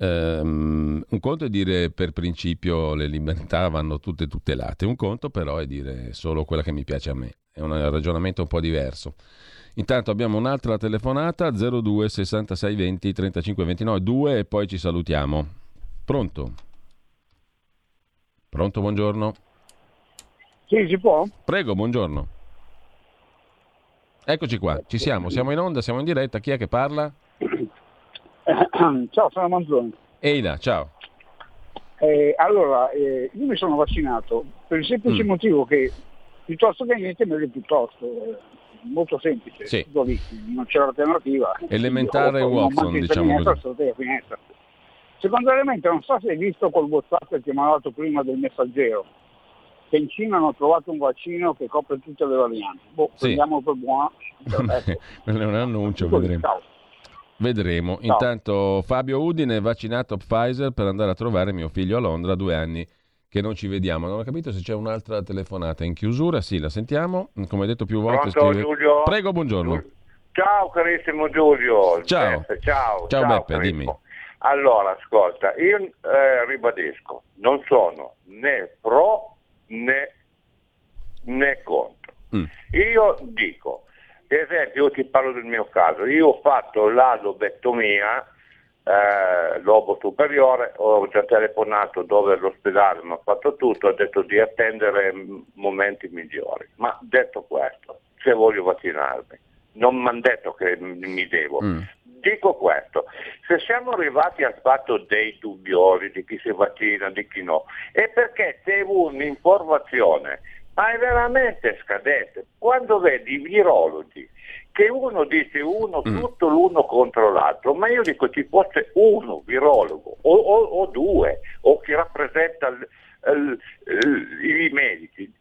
Um, un conto è dire per principio le libertà vanno tutte tutelate, un conto però è dire solo quella che mi piace a me, è un ragionamento un po' diverso. Intanto abbiamo un'altra telefonata 02 66 20 35 29 2 e poi ci salutiamo. Pronto? Pronto, buongiorno. Sì, si può? Prego, buongiorno. Eccoci qua, ci siamo, siamo in onda, siamo in diretta. Chi è che parla? Ciao, sono Manzoni. Eina, ciao. Eh, allora, eh, io mi sono vaccinato per il semplice mm. motivo che piuttosto che niente meglio piuttosto. Eh, molto semplice, sì. non c'è l'alternativa. Elementare o, Watson, diciamo così. Secondo elemento, non so se hai visto col WhatsApp che mi ha dato prima del messaggero, che in Cina hanno trovato un vaccino che copre tutte le varianti. Boh, sì. prendiamo per buono. non è un annuncio, vedremo. Ciao. Vedremo. Ciao. Intanto Fabio Udine è vaccinato Pfizer per andare a trovare mio figlio a Londra, due anni che non ci vediamo. Non ho capito se c'è un'altra telefonata in chiusura. Sì, la sentiamo. Come detto più volte. Pronto, scrive... Giulio? Prego, buongiorno. Ciao carissimo Giulio. Ciao. Beppe. Ciao. Ciao, ciao Beppe, dimmi. Allora, ascolta, io eh, ribadisco, non sono né pro né, né contro. Mm. Io dico, per esempio, io ti parlo del mio caso, io ho fatto la lobectomia eh, lobo superiore, ho già telefonato dove l'ospedale mi ha fatto tutto, ha detto di attendere momenti migliori. Ma detto questo, se voglio vaccinarmi, non mi hanno detto che mi devo. Mm. Dico questo, se siamo arrivati al fatto dei dubbiosi di chi si vaccina, di chi no, è perché c'è un'informazione, ma è veramente scadente. Quando vedi i virologi che uno dice uno mm. tutto l'uno contro l'altro, ma io dico ci fosse uno virologo o, o, o due o chi rappresenta l, l, l, i medici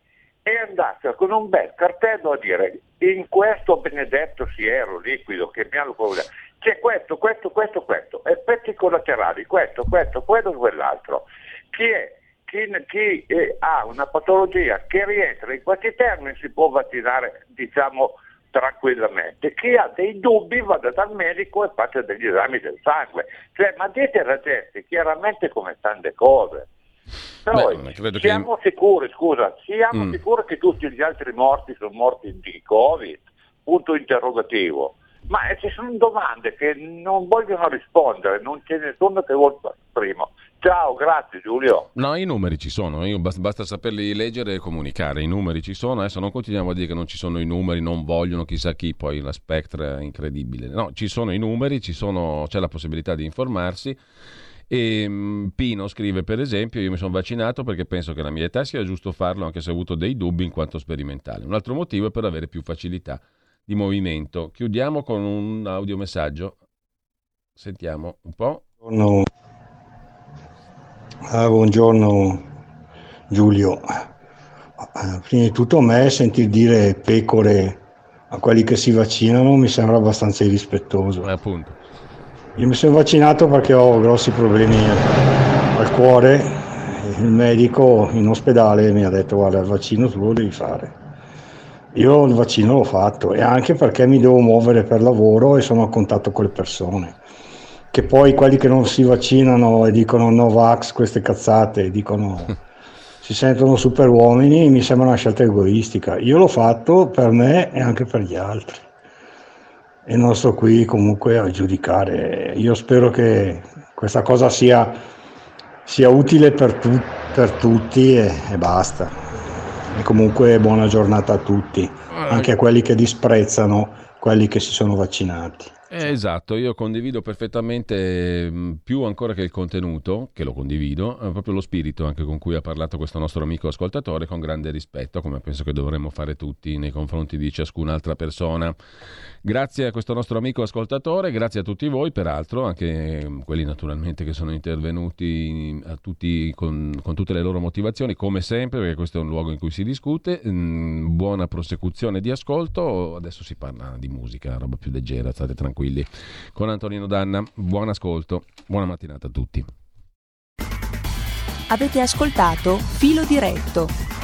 e andasse con un bel cartello a dire in questo benedetto siero liquido che mi hanno problema c'è questo, questo, questo, questo, effetti collaterali, questo, questo, quello, quell'altro. Chi è? Chi, chi eh, ha una patologia che rientra in questi termini si può vaccinare, diciamo, tranquillamente. Chi ha dei dubbi vada dal medico e faccia degli esami del sangue. Cioè, ma dite alla gente chiaramente come stanno le cose. Noi Beh, siamo che... sicuri, scusa, siamo mm. sicuri che tutti gli altri morti sono morti di Covid? Punto interrogativo. Ma eh, ci sono domande che non vogliono rispondere, non c'è nessuno che vuole primo. Ciao, grazie Giulio. No, i numeri ci sono, io basta, basta, saperli leggere e comunicare, i numeri ci sono, adesso non continuiamo a dire che non ci sono i numeri, non vogliono chissà chi, poi la spectra è incredibile. No, ci sono i numeri, sono, c'è la possibilità di informarsi. E um, Pino scrive per esempio io mi sono vaccinato perché penso che la mia età sia giusto farlo anche se ho avuto dei dubbi in quanto sperimentale. Un altro motivo è per avere più facilità di movimento. Chiudiamo con un audiomessaggio. Sentiamo un po'. Buongiorno, ah, buongiorno Giulio. eh, prima di tutto a me sentir dire pecore a quelli che si vaccinano mi sembra abbastanza irrispettoso. Eh, appunto. Io mi sono vaccinato perché ho grossi problemi al cuore, il medico in ospedale mi ha detto guarda il vaccino tu lo devi fare. Io il vaccino l'ho fatto e anche perché mi devo muovere per lavoro e sono a contatto con le persone. Che poi quelli che non si vaccinano e dicono no vax, queste cazzate, dicono si sentono super uomini, mi sembra una scelta egoistica. Io l'ho fatto per me e anche per gli altri. E non sto qui comunque a giudicare. Io spero che questa cosa sia, sia utile per, tu, per tutti e, e basta. E comunque buona giornata a tutti, anche a quelli che disprezzano quelli che si sono vaccinati. Eh, esatto, io condivido perfettamente mm, più ancora che il contenuto, che lo condivido, eh, proprio lo spirito anche con cui ha parlato questo nostro amico ascoltatore con grande rispetto, come penso che dovremmo fare tutti nei confronti di ciascun'altra persona. Grazie a questo nostro amico ascoltatore, grazie a tutti voi, peraltro, anche mm, quelli naturalmente che sono intervenuti tutti con, con, tutte le loro motivazioni, come sempre, perché questo è un luogo in cui si discute. Mm, buona prosecuzione di ascolto, adesso si parla di musica, roba più leggera, state tranquilli. Con Antonino Danna, buon ascolto, buona mattinata a tutti. Avete ascoltato Filo Diretto